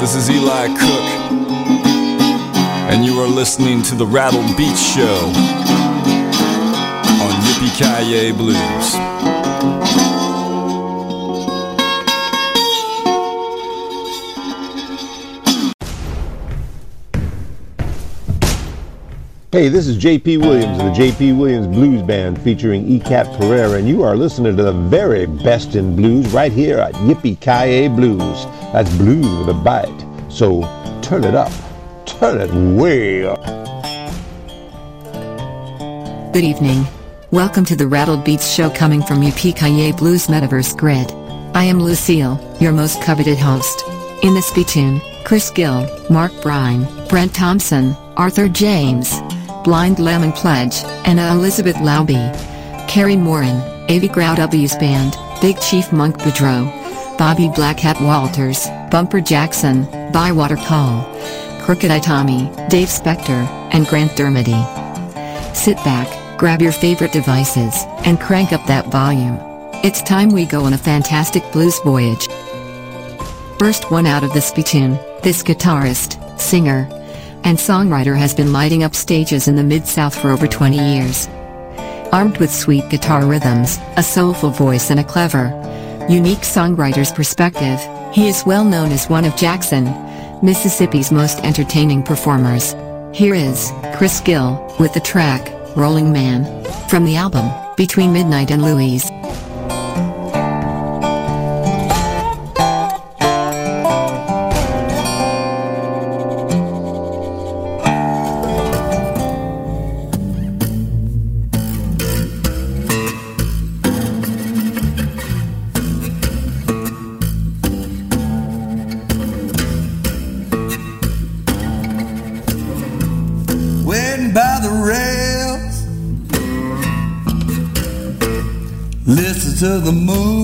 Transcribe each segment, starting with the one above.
This is Eli Cook, and you are listening to the Rattled Beats Show on Yippee Kaye Blues. Hey, this is JP Williams of the JP Williams Blues Band featuring ECAP Pereira, and you are listening to the very best in blues right here at Yippee Kaye Blues. That's blues with a bite. So turn it up. Turn it way up. Good evening. Welcome to the Rattled Beats show coming from UPKA Blues Metaverse Grid. I am Lucille, your most coveted host. In this spittoon, Chris Gill, Mark Brine, Brent Thompson, Arthur James, Blind Lemon Pledge, Anna Elizabeth Lauby, Carrie Morin, Avey Grouws Band, Big Chief Monk Boudreaux, Bobby Blackhat Walters, Bumper Jackson, Bywater Call, Crooked Eye Tommy, Dave Specter, and Grant Dermody. Sit back, grab your favorite devices, and crank up that volume. It's time we go on a fantastic blues voyage. First one out of the spittoon, this guitarist, singer, and songwriter has been lighting up stages in the Mid-South for over 20 years. Armed with sweet guitar rhythms, a soulful voice and a clever, unique songwriter's perspective, he is well known as one of Jackson, Mississippi's most entertaining performers. Here is Chris Gill with the track Rolling Man from the album Between Midnight and Louise. The moon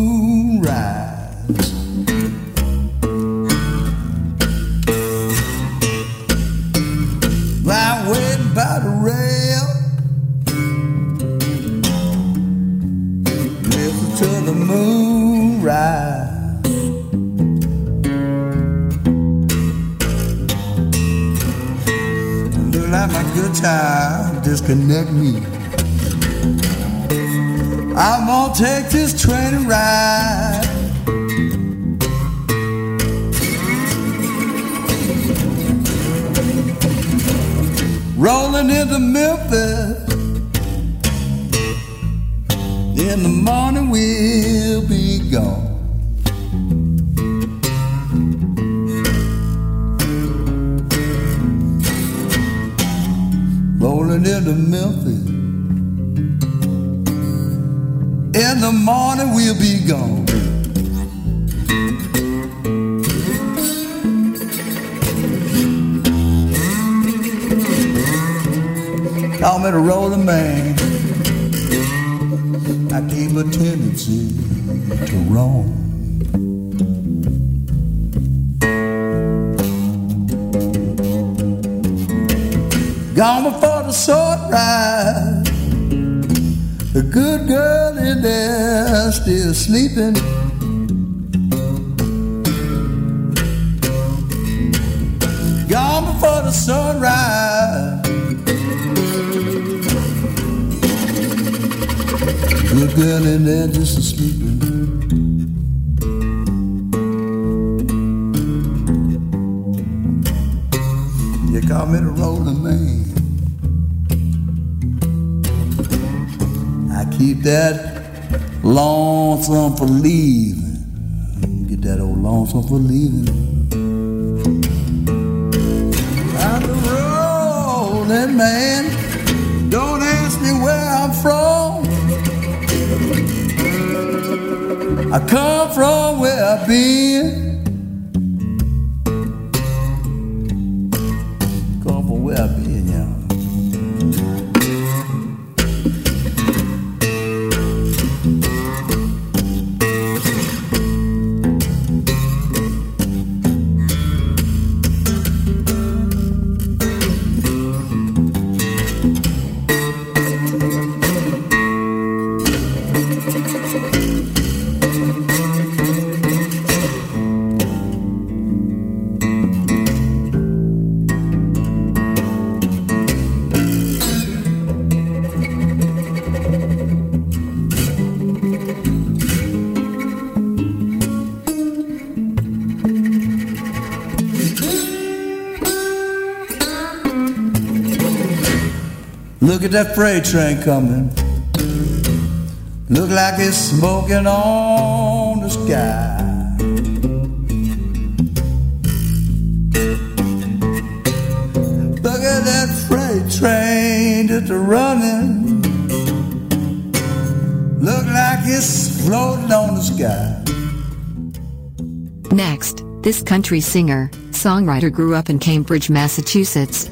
good girl in there still sleeping. Gone before the sunrise. Good girl in there just a sleeping. You call me the rolling man. That lonesome for leaving. Get that old lonesome for leaving. I'm the rolling man. Don't ask me where I'm from. I come from where I've been. Look at that freight train coming. Look like it's smoking on the sky. Look at that freight train just running. Look like it's floating on the sky. Next, this country singer, songwriter grew up in Cambridge, Massachusetts,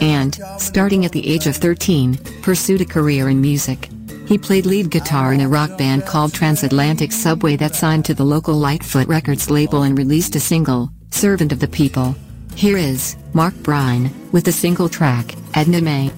and, starting at the age of 13, pursued a career in music. He played lead guitar in a rock band called Transatlantic Subway that signed to the local Lightfoot Records label and released a single, Servant of the People. Here is Mark Brine with the single track, Edna May.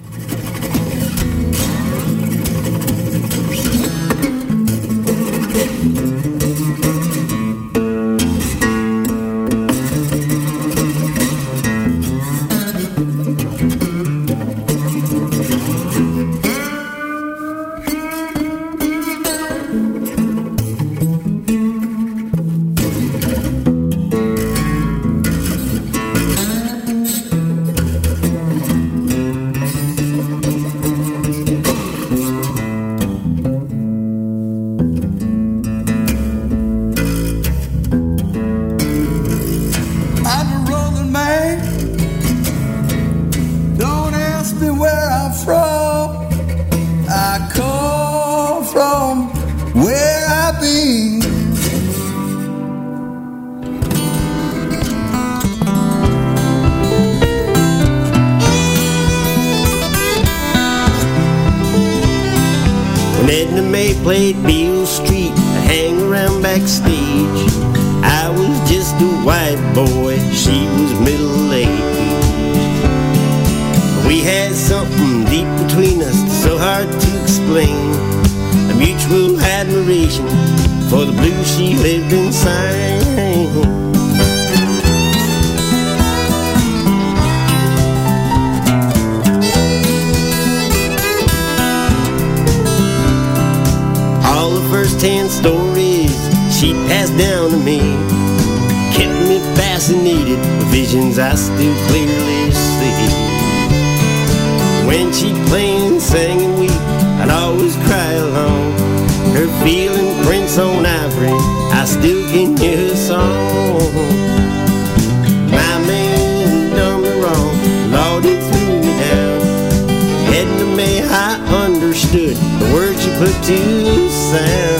she passed down to me kept me fascinated with visions I still clearly see. When she played and sang and weep, I'd always cry along. Her feeling prints on ivory, I still can hear her song. My man done me wrong, Lord, it threw me down. Heading to me, I understood the words you put to sound.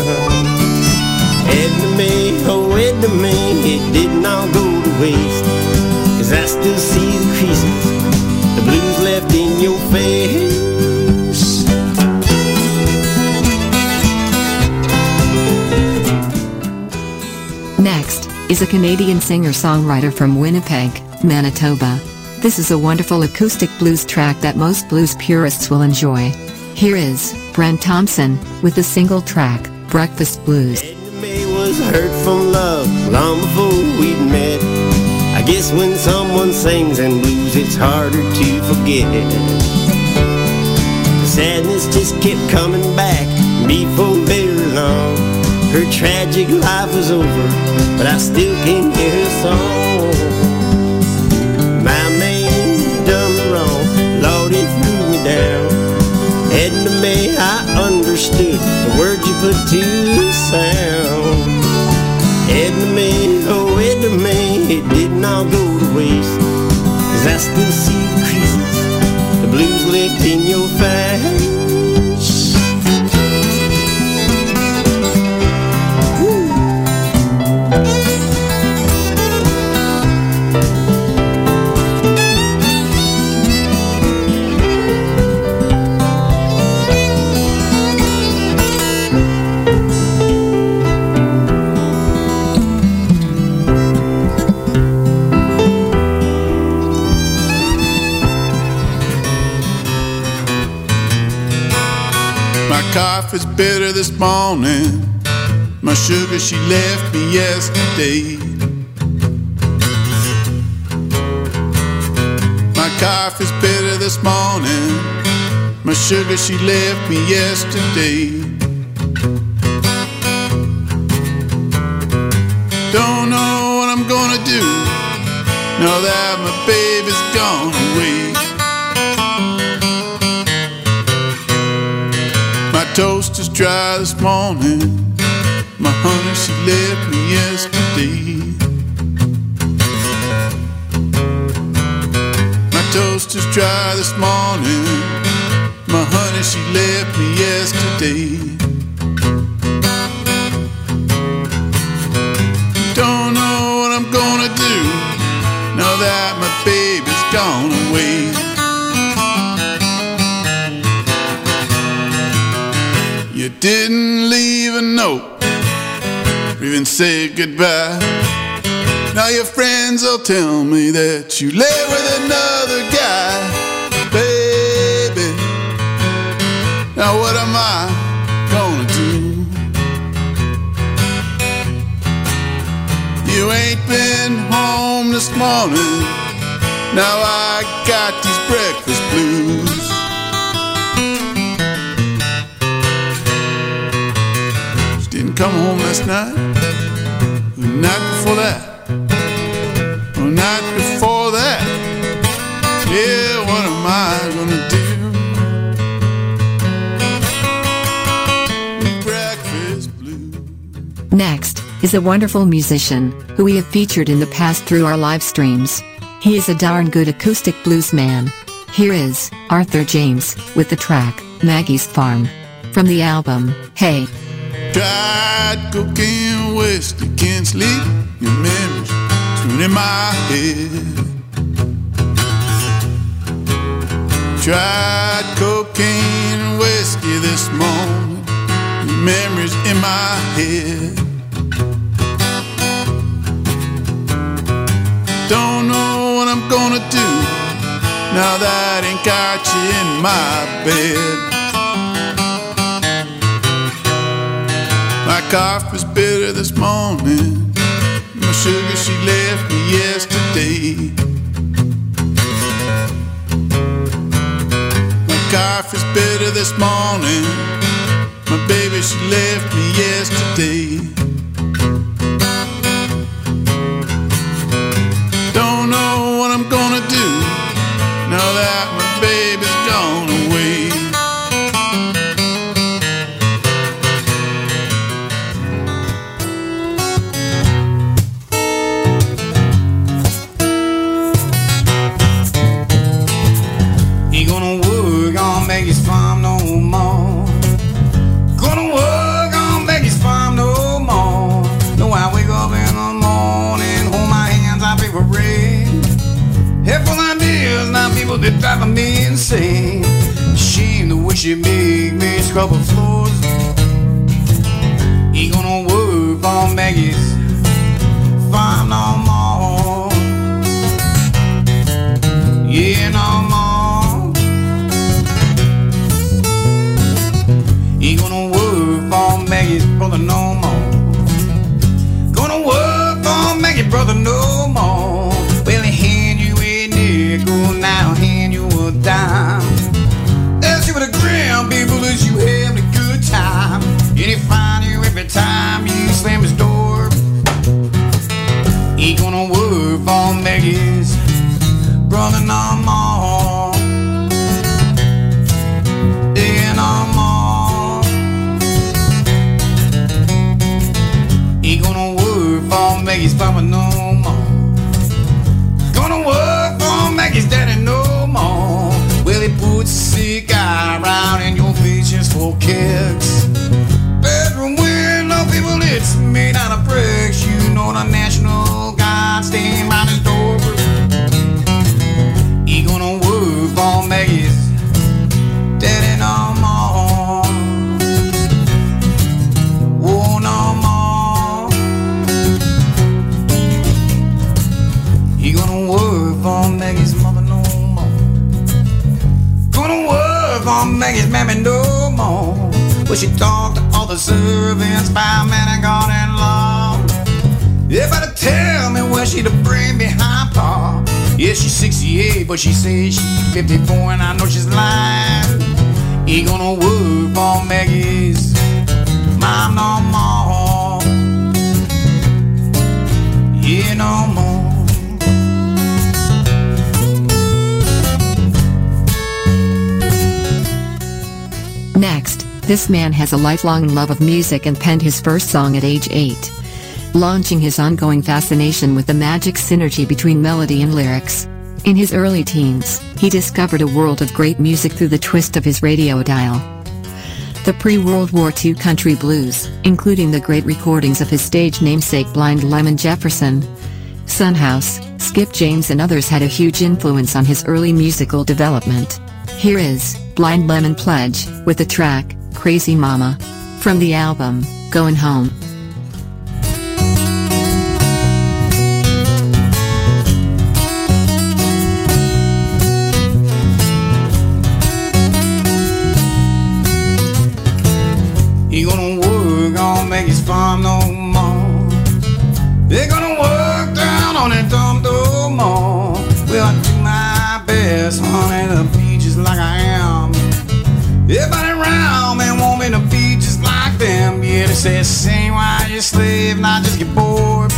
Is a Canadian singer-songwriter from Winnipeg, Manitoba. This is a wonderful acoustic blues track that most blues purists will enjoy. Here is Brent Thompson with the single track, Breakfast Blues. was hurt from love long before we'd met. I guess when someone sings and blues, it's harder to forget. The sadness just kept coming back before very long. Her tragic life was over, but I still can hear her song. My man done me wrong, Lord, he threw me down. Edna May, I understood the words you put to the sound. Oh it did not go to waste. Cause I still see the creases, the blues left in your face. Is bitter this morning. My sugar, she left me yesterday. My coffee's bitter this morning. My sugar, she left me yesterday. Don't know what I'm gonna do now that my baby's dry this morning. My honey, she left me yesterday. My toast is dry this morning. My honey, she left me yesterday. Say goodbye. Now your friends will tell me that you lay with another guy, baby. Now what am I gonna do? You ain't been home this morning. Now I got these breakfast blues. Didn't come home last night. Night before that. The night before that. Yeah, what am I gonna do? Breakfast blues. Next is a wonderful musician who we have featured in the past through our live streams. He is a darn good acoustic blues man. Here is Arthur James with the track Maggie's Farm from the album Hey. Tried cocaine whiskey, can't sleep. Your memories turn in my head. Tried cocaine and whiskey this morning. Your memories in my head. Don't know what I'm gonna do now that I ain't got you in my bed. My cough coffee's bitter this morning. My sugar, she left me yesterday. My coffee's bitter this morning. My baby, she left me yesterday. She make me scrub the floors. Ain't gonna work on Maggie's farm no brother no more. Yeah, no more. Ain't gonna work for Maggie's papa no more. Gonna work for Maggie's daddy no more. Well, he puts a cigar out in your just for kicks. Bedroom window, people, it's made out of bricks. You know the National no more. Well, she talked to all the servants, by firemen, and God and law. If I'd tell me where she'd bring behind pa. Yeah, she's 68, but she says she's 54, and I know she's lying. He gonna work for Maggie's mom no more. Yeah, no more. This man has a lifelong love of music and penned his first song at age 8. Launching his ongoing fascination with the magic synergy between melody and lyrics. In his early teens, he discovered a world of great music through the twist of his radio dial. The pre-World War II country blues, including the great recordings of his stage namesake Blind Lemon Jefferson, Son House, Skip James and others had a huge influence on his early musical development. Here is Blind Lemon Pledge with the track Crazy Mama from the album Goin' Home. He gonna work on make his farm no more. They gonna work down on that dumb door more. Well, I do my best, honey, them. Yeah, they say sing while you slave, not just get bored.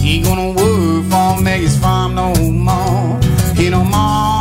He gonna work for his farm no more. He no more.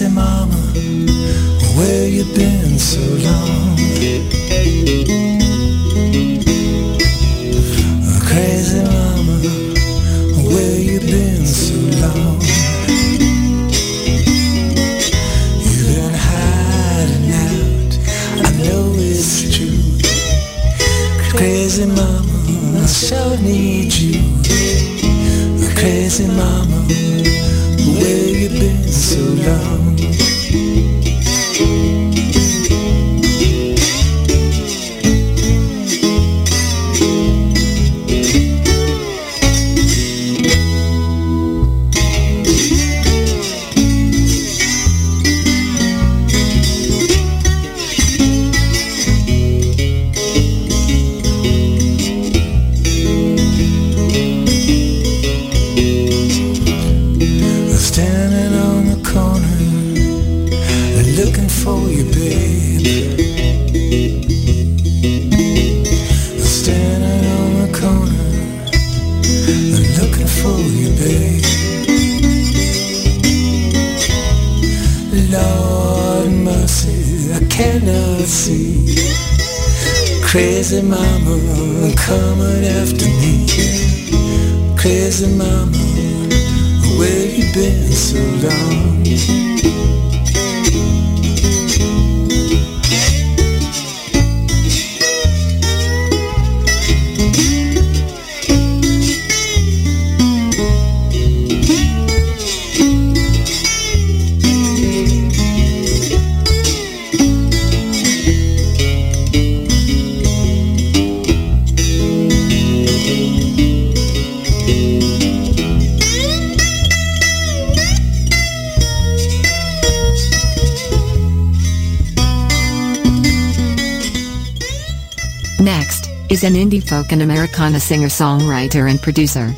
Crazy is an indie folk and Americana singer-songwriter and producer.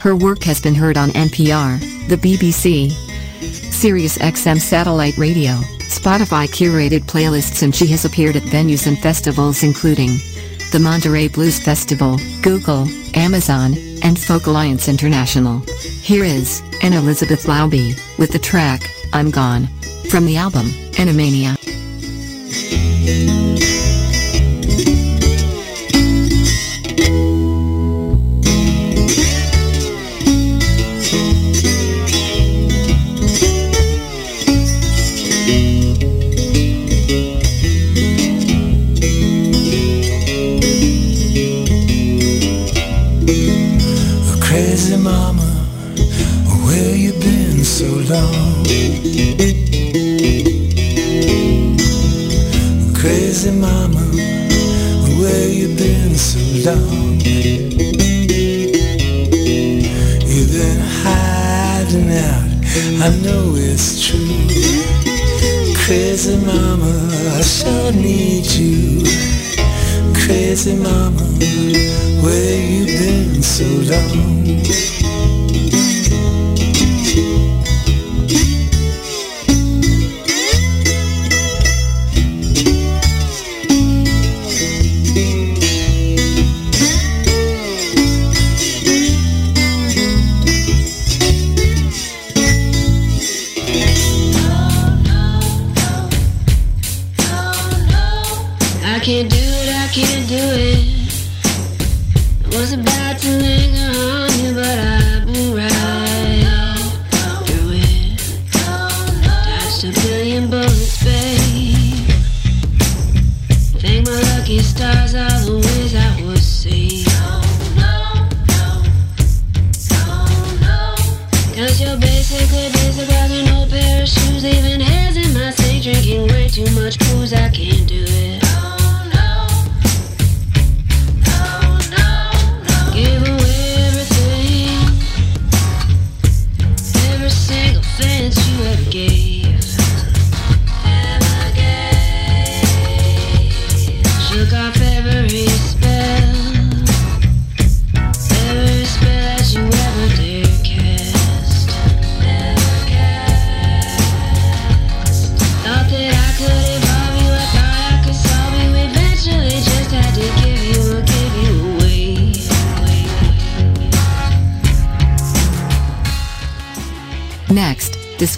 Her work has been heard on NPR, the BBC, Sirius XM satellite radio, Spotify curated playlists and she has appeared at venues and festivals including the Monterey Blues Festival, Google, Amazon, and Folk Alliance International. Here is Anna Elizabeth Lauby with the track I'm Gone from the album Animania. Auntie Mama, where you been so long? can't do it, I can't do it. I was about to linger on you, but I.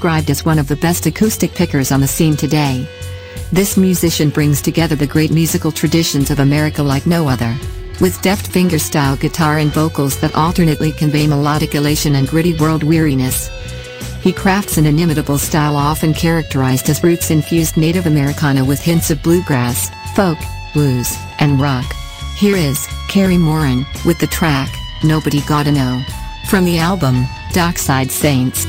described as one of the best acoustic pickers on the scene today. This musician brings together the great musical traditions of America like no other. With deft fingerstyle guitar and vocals that alternately convey melodic elation and gritty world weariness, he crafts an inimitable style often characterized as roots-infused Native Americana with hints of bluegrass, folk, blues, and rock. Here is Carrie Moran with the track Nobody Gotta Know from the album Dockside Saints.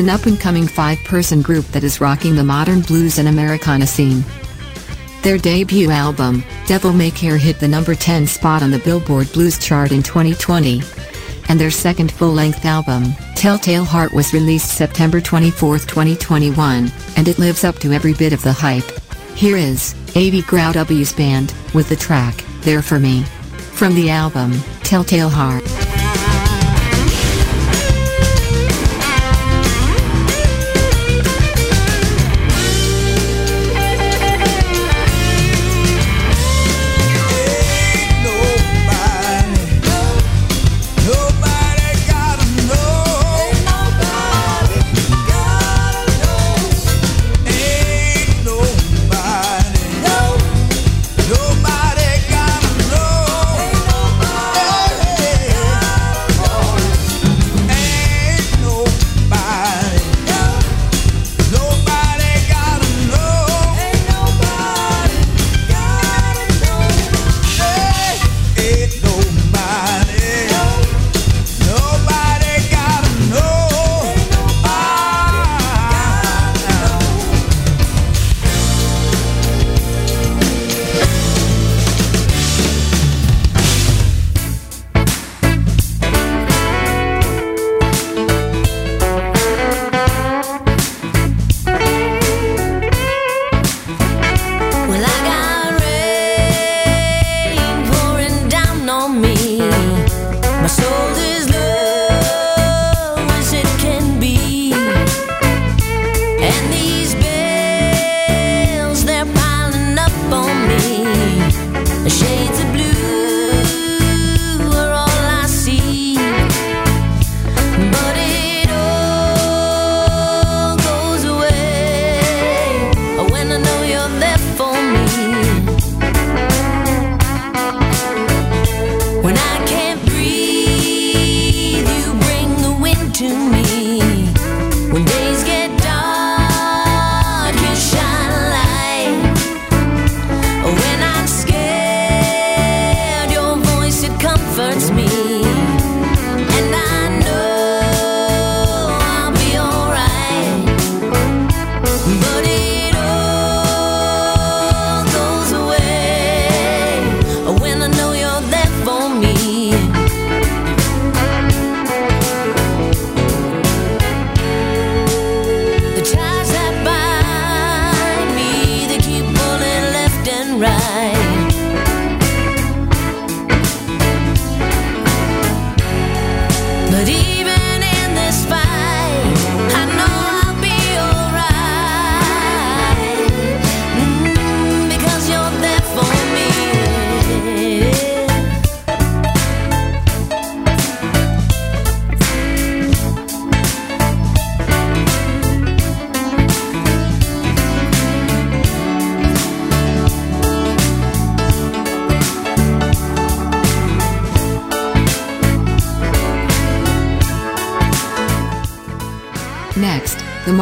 An up and coming five person group that is rocking the modern blues and Americana scene. Their debut album, Devil May Care, hit the number 10 spot on the Billboard Blues chart in 2020. And their second full length album, Telltale Heart, was released September 24, 2021, and it lives up to every bit of the hype. Here is Avey Grouws band with the track, There For Me. From the album, Telltale Heart.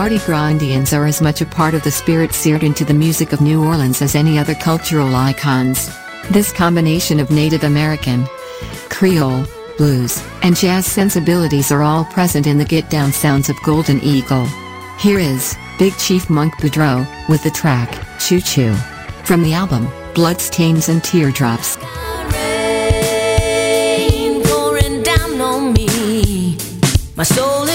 Mardi Gras Indians are as much a part of the spirit seared into the music of New Orleans as any other cultural icons. This combination of Native American, Creole, blues, and jazz sensibilities are all present in the get down sounds of Golden Eagle. Here is Big Chief Monk Boudreaux with the track Choo Choo from the album Bloodstains and Teardrops. rain pouring down on me. My soul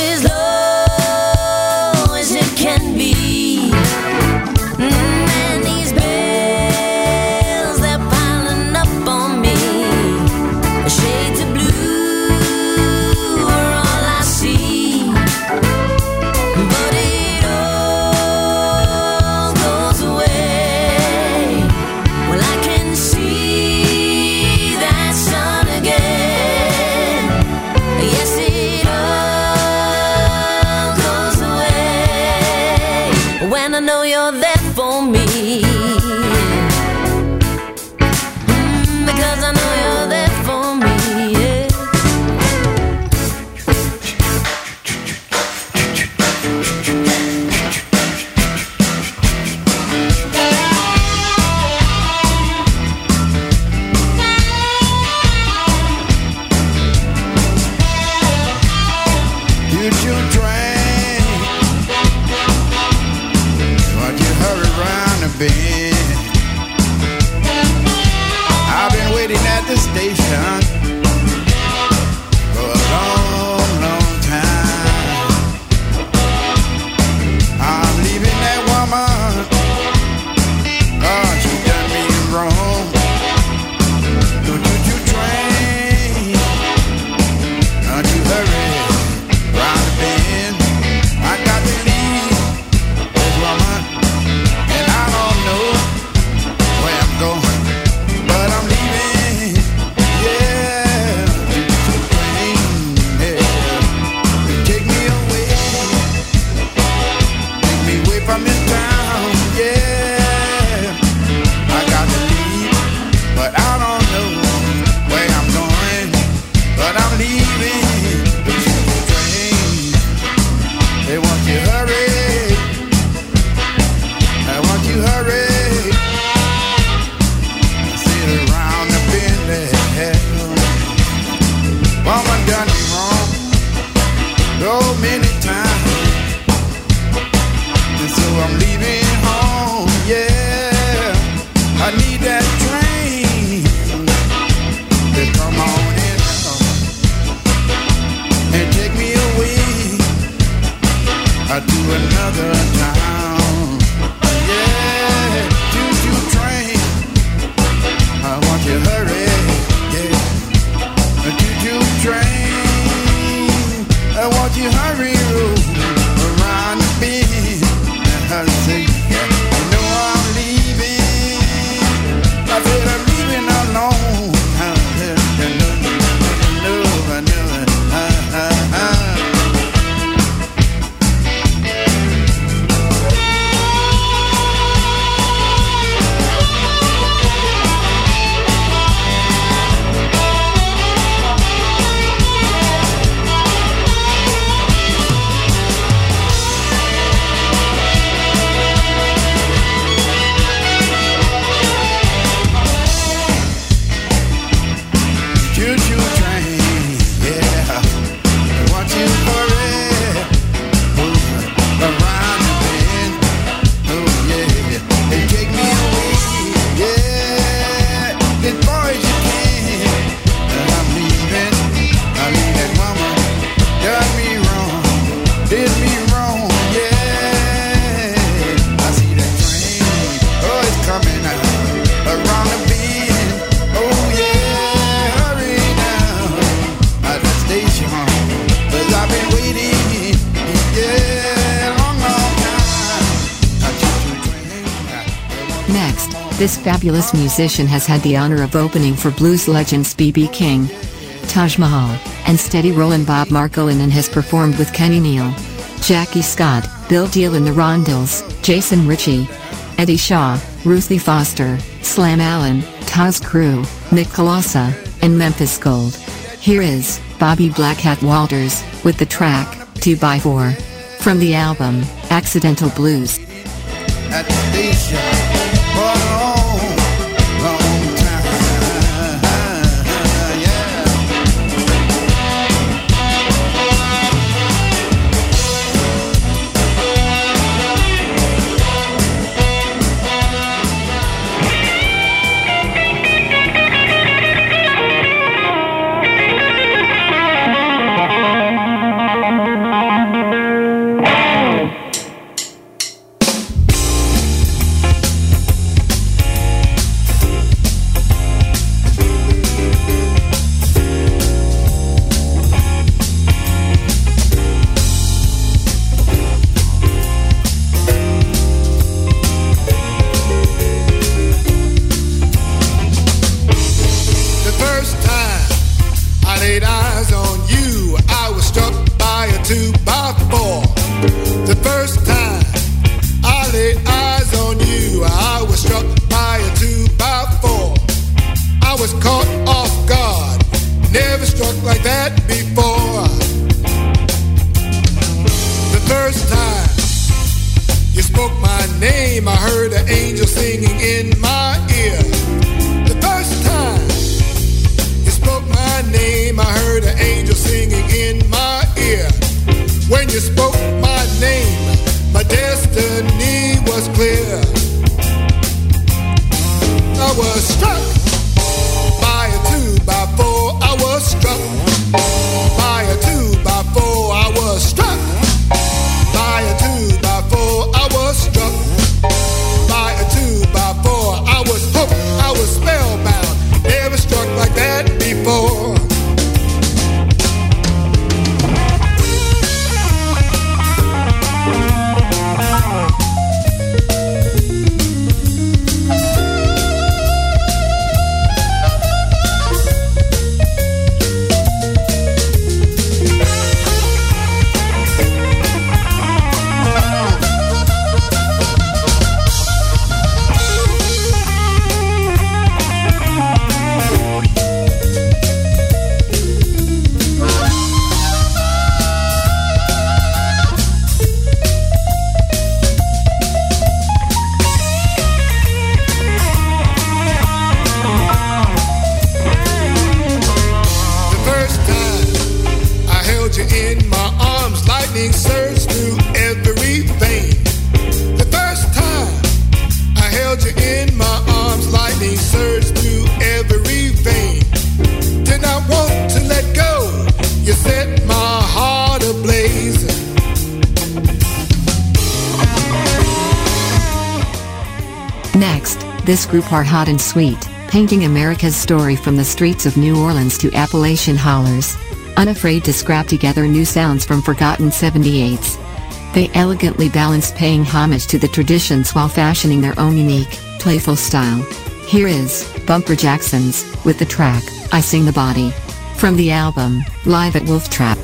fabulous musician has had the honor of opening for blues legends B.B. King, Taj Mahal, and Steady Rollin' Bob Margolin and has performed with Kenny Neal, Jackie Scott, Bill Deal and the Rondells, Jason Ricci, Eddie Shaw, Ruthie Foster, Slam Allen, Tas Cru, Nick Colossa, and Memphis Gold. Here is Bobby Blackhat Walters with the track 2x4 from the album Accidental Blues. Are hot and sweet, painting America's story from the streets of New Orleans to Appalachian hollers. Unafraid to scrap together new sounds from forgotten 78s. They elegantly balance paying homage to the traditions while fashioning their own unique, playful style. Here is Bumper Jacksons with the track I Sing the Body from the album Live at Wolf Trap.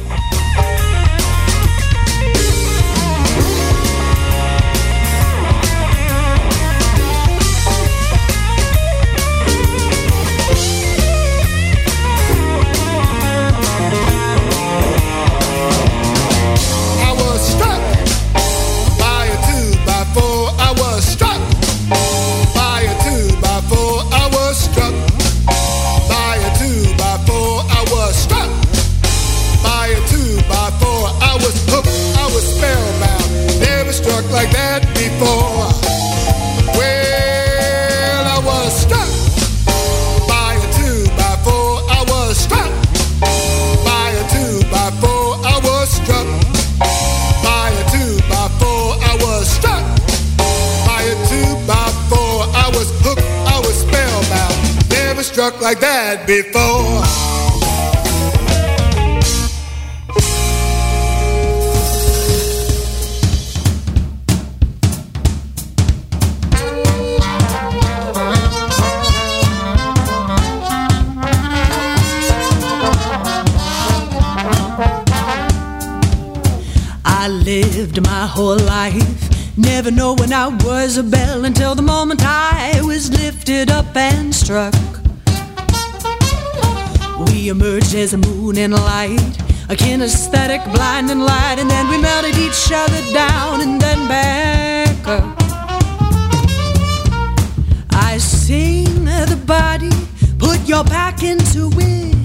Before. I lived my whole life, never knowing I was a bell until the moment I was lifted up and struck. We emerged as a moon and light, a kinesthetic blinding light, and then we melted each other down and then back up. I sing the body, put your back into it.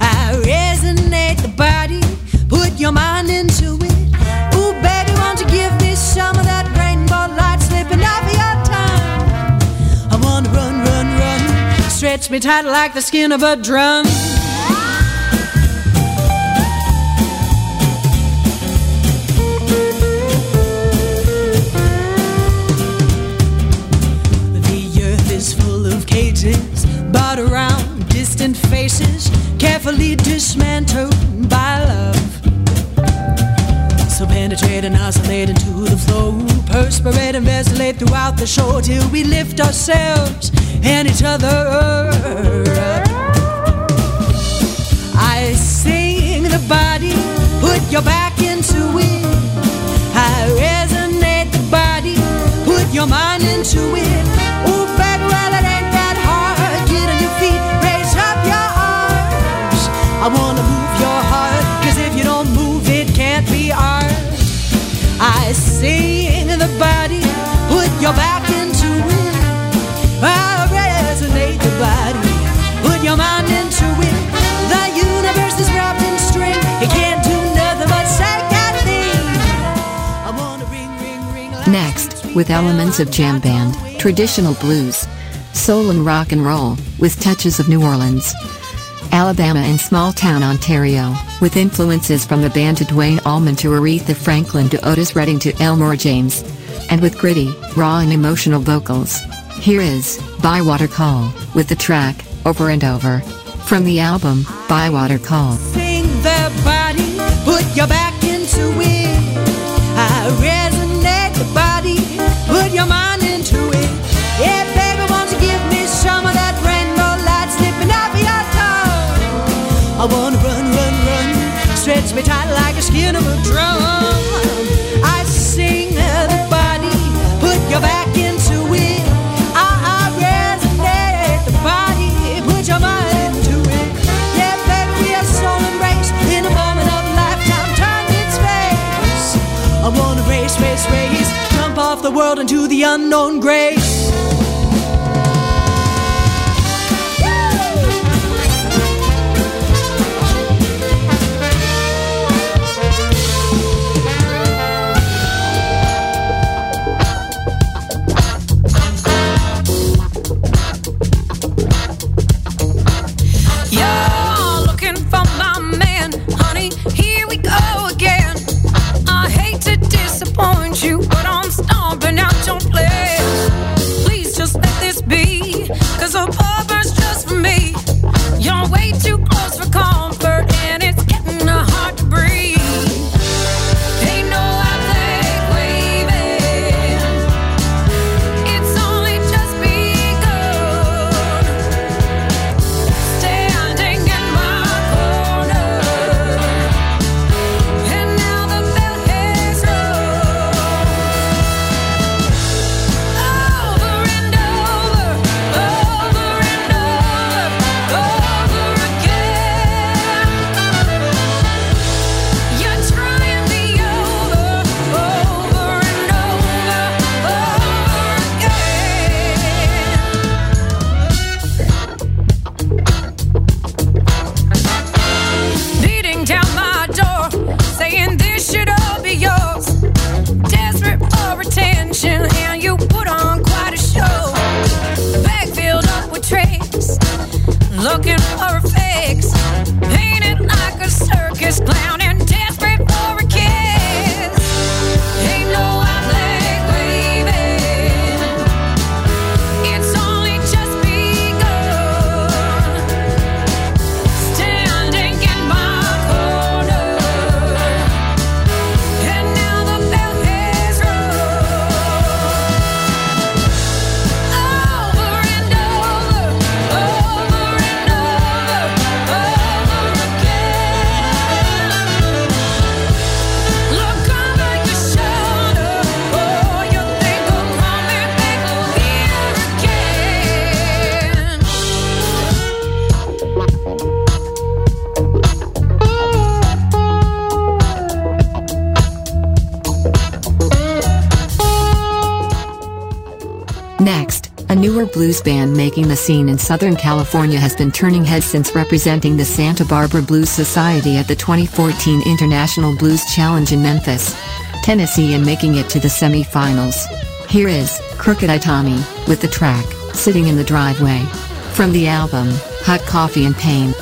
I resonate the body, put your mind into it. Ooh, baby, won't you give me some of that rainbow light slipping off your tongue? I wanna run, run, run, stretch me tight like the skin of a drum. Carefully dismantled by love. So penetrate and oscillate into the flow, perspirate and vacillate throughout the show till we lift ourselves and each other up. I sing the body, put your back into it. I resonate the body, put your mind into it. with elements of jam band, traditional blues, soul and rock and roll, with touches of New Orleans, Alabama and small-town Ontario, with influences from the band to Duane Allman to Aretha Franklin to Otis Redding to Elmore James, and with gritty, raw and emotional vocals. Here is, Bywater Call, with the track, Over and Over. From the album, Bywater Call. Sing the body, put your back into it. I your mind into it. Yeah, baby, won't you give me some of that rainbow light slipping off of your tongue? I wanna run, run, run, stretch me tight like a skin of a drum. the unknown grave. blues band making the scene in Southern California has been turning heads since representing the Santa Barbara Blues Society at the 2014 International Blues Challenge in Memphis, Tennessee and making it to the semifinals. Here is Crooked Eye Tommy with the track Sitting in the Driveway from the album Hot Coffee and Pain.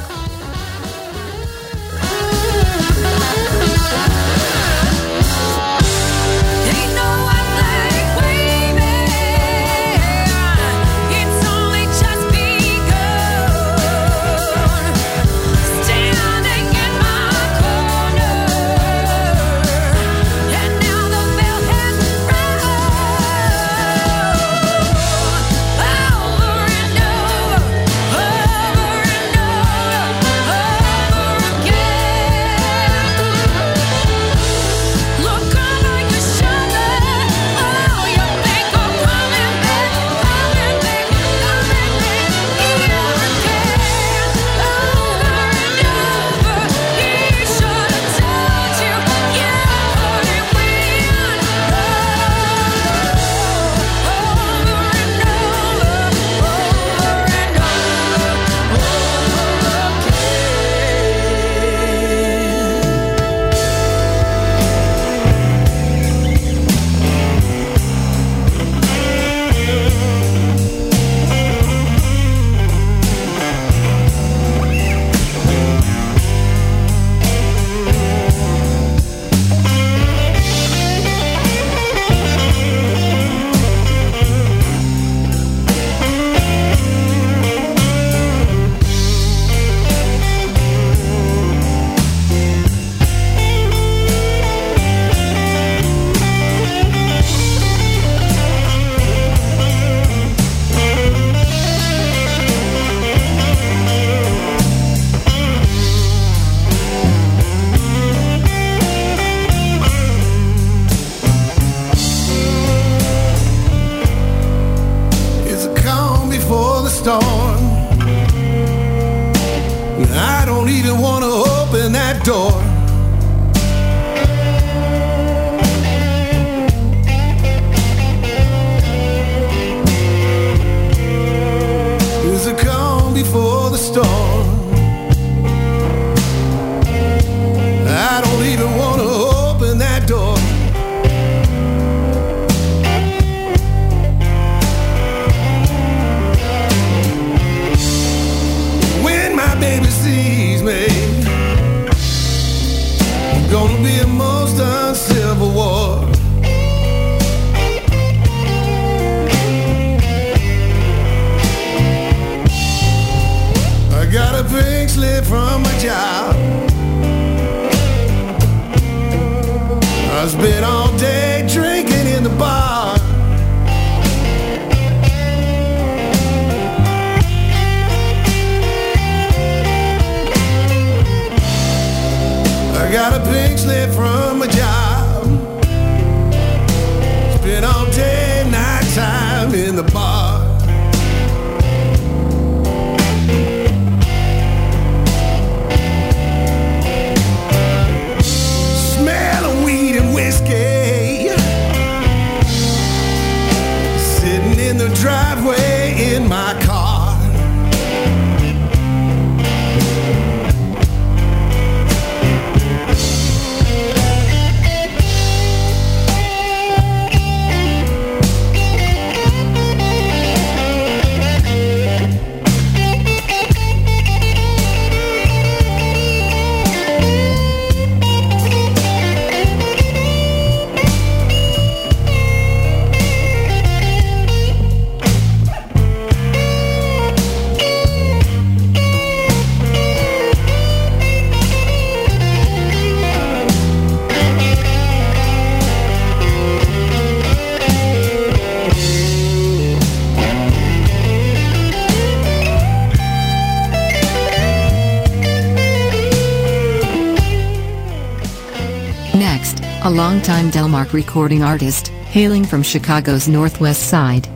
Delmark recording artist, hailing from Chicago's northwest side.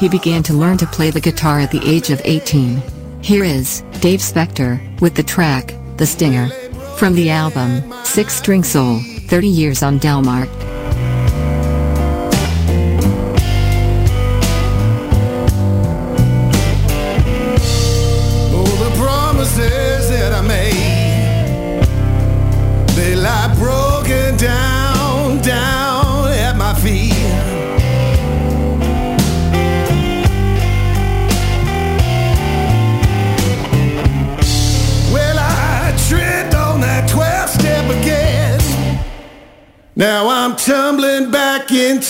He began to learn to play the guitar at the age of 18. Here is Dave Specter with the track, The Stinger. From the album, Six String Soul, 30 Years on Delmark.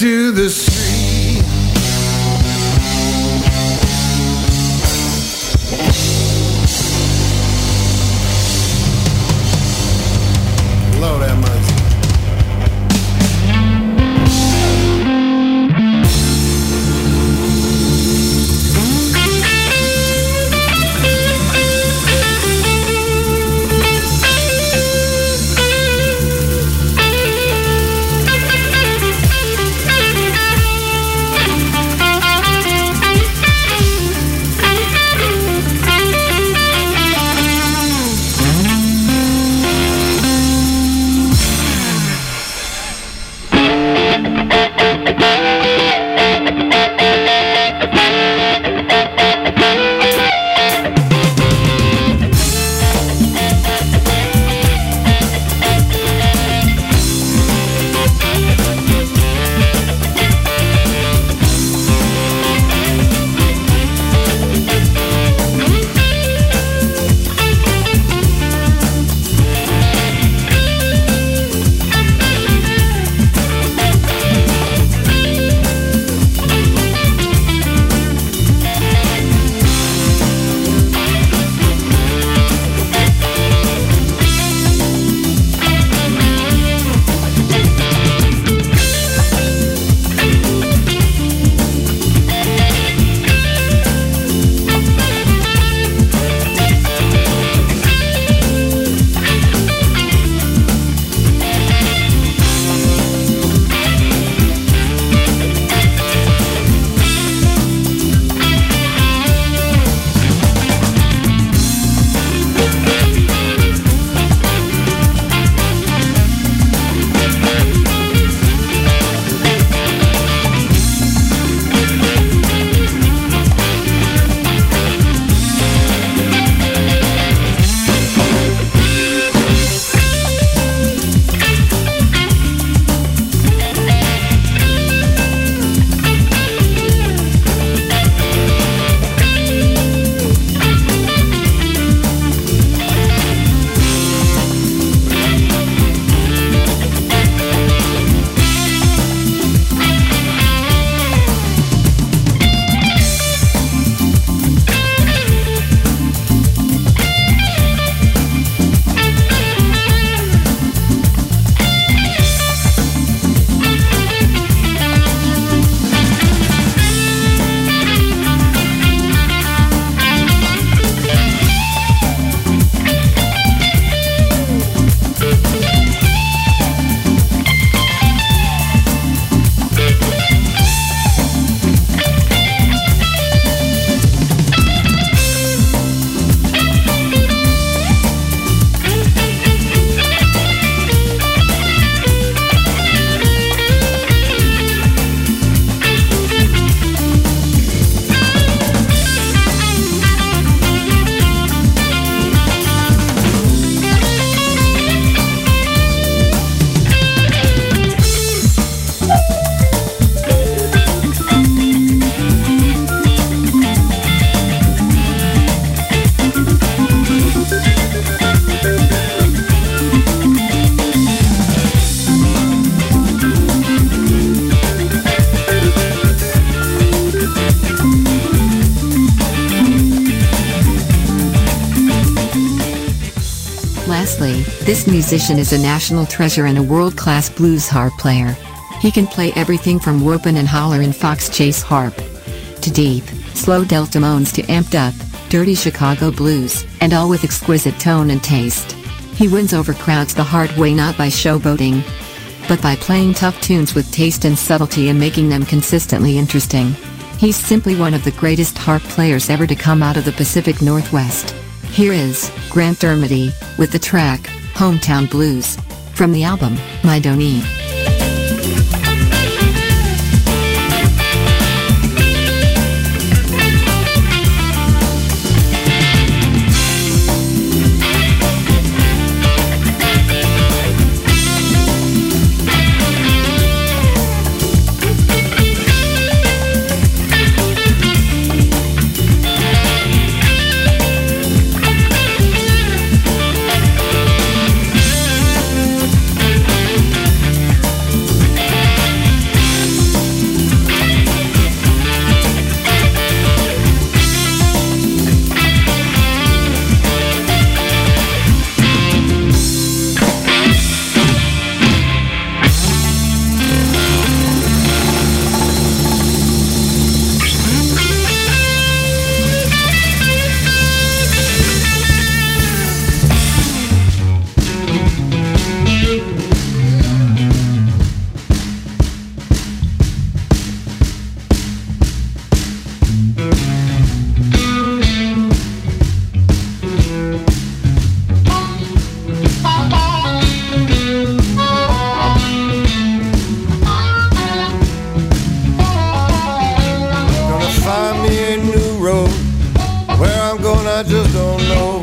to the street. Lastly, this musician is a national treasure and a world-class blues harp player. He can play everything from whoopin' and holler fox chase harp to deep, slow delta moans to amped up, dirty Chicago blues, and all with exquisite tone and taste. He wins over crowds the hard way not by showboating, but by playing tough tunes with taste and subtlety and making them consistently interesting. He's simply one of the greatest harp players ever to come out of the Pacific Northwest. Here is Grant Dermody with the track Hometown Blues from the album My Donee. I just don't know.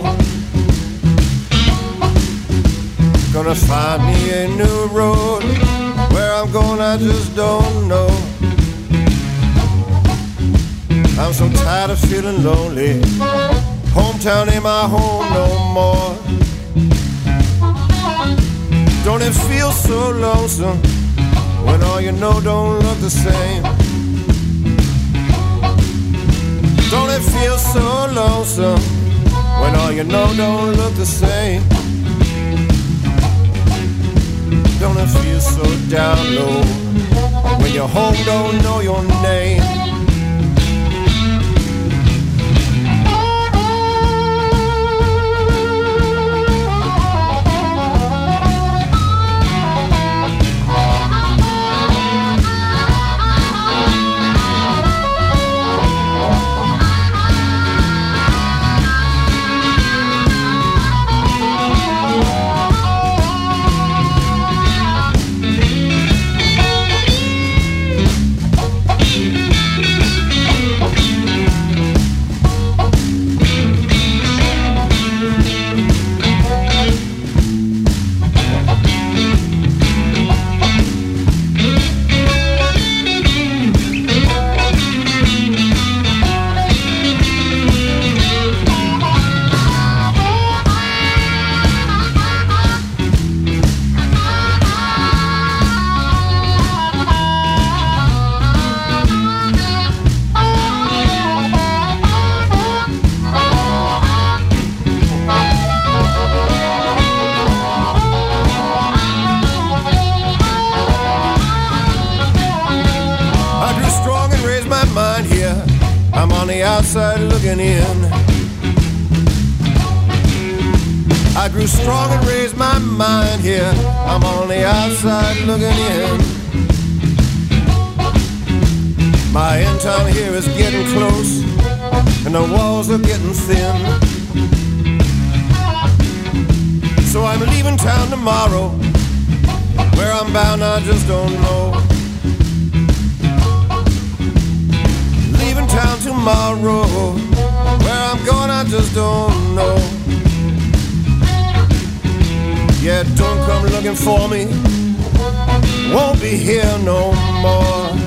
Gonna find me a new road. Where I'm going, I just don't know. I'm so tired of feeling lonely. Hometown ain't my home no more. Don't it feel so lonesome when all you know don't look the same? It feel so lonesome when all you know don't look the same? Don't it feel so down low when your home don't know your name? I'm on the outside looking in. I grew strong and raised my mind here. I'm on the outside looking in. My end time here is getting close, and the walls are getting thin. So I'm leaving town tomorrow. Where I'm bound, I just don't know. Town tomorrow. Where I'm going, I just don't know. Yeah, don't come looking for me. Won't be here no more.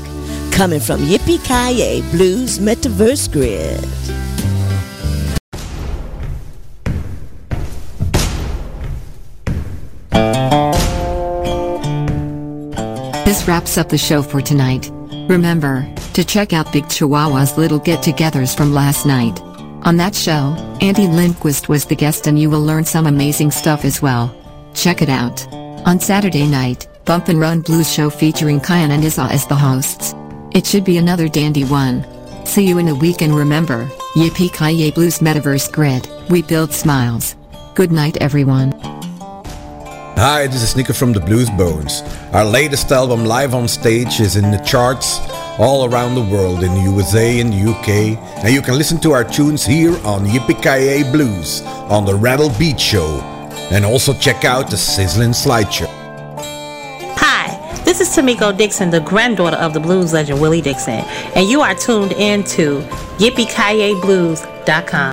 coming from Yippee Kaye Blues Metaverse Grid. This wraps up the show for tonight. Remember to check out Big Chihuahua's little get togethers from last night. On that show, Andy Lindquist was the guest and you will learn some amazing stuff as well. Check it out. On Saturday night, Bump and Run Blues Show featuring Kyan and Isa as the hosts. It should be another dandy one. See you in a week and remember, Yippee Kaye Blues Metaverse Grid, we build smiles. Good night everyone. Hi, this is Sneaker from the Blues Bones. Our latest album, Live on Stage, is in the charts all around the world in the USA and the UK, and you can listen to our tunes here on Yippee Blues on the Rattle Beat Show, and also check out the Sizzling Slideshow. Hi, this is Tamiko Dixon, the granddaughter of the blues legend Willie Dixon, and you are tuned in to YippieKayeBlues.com.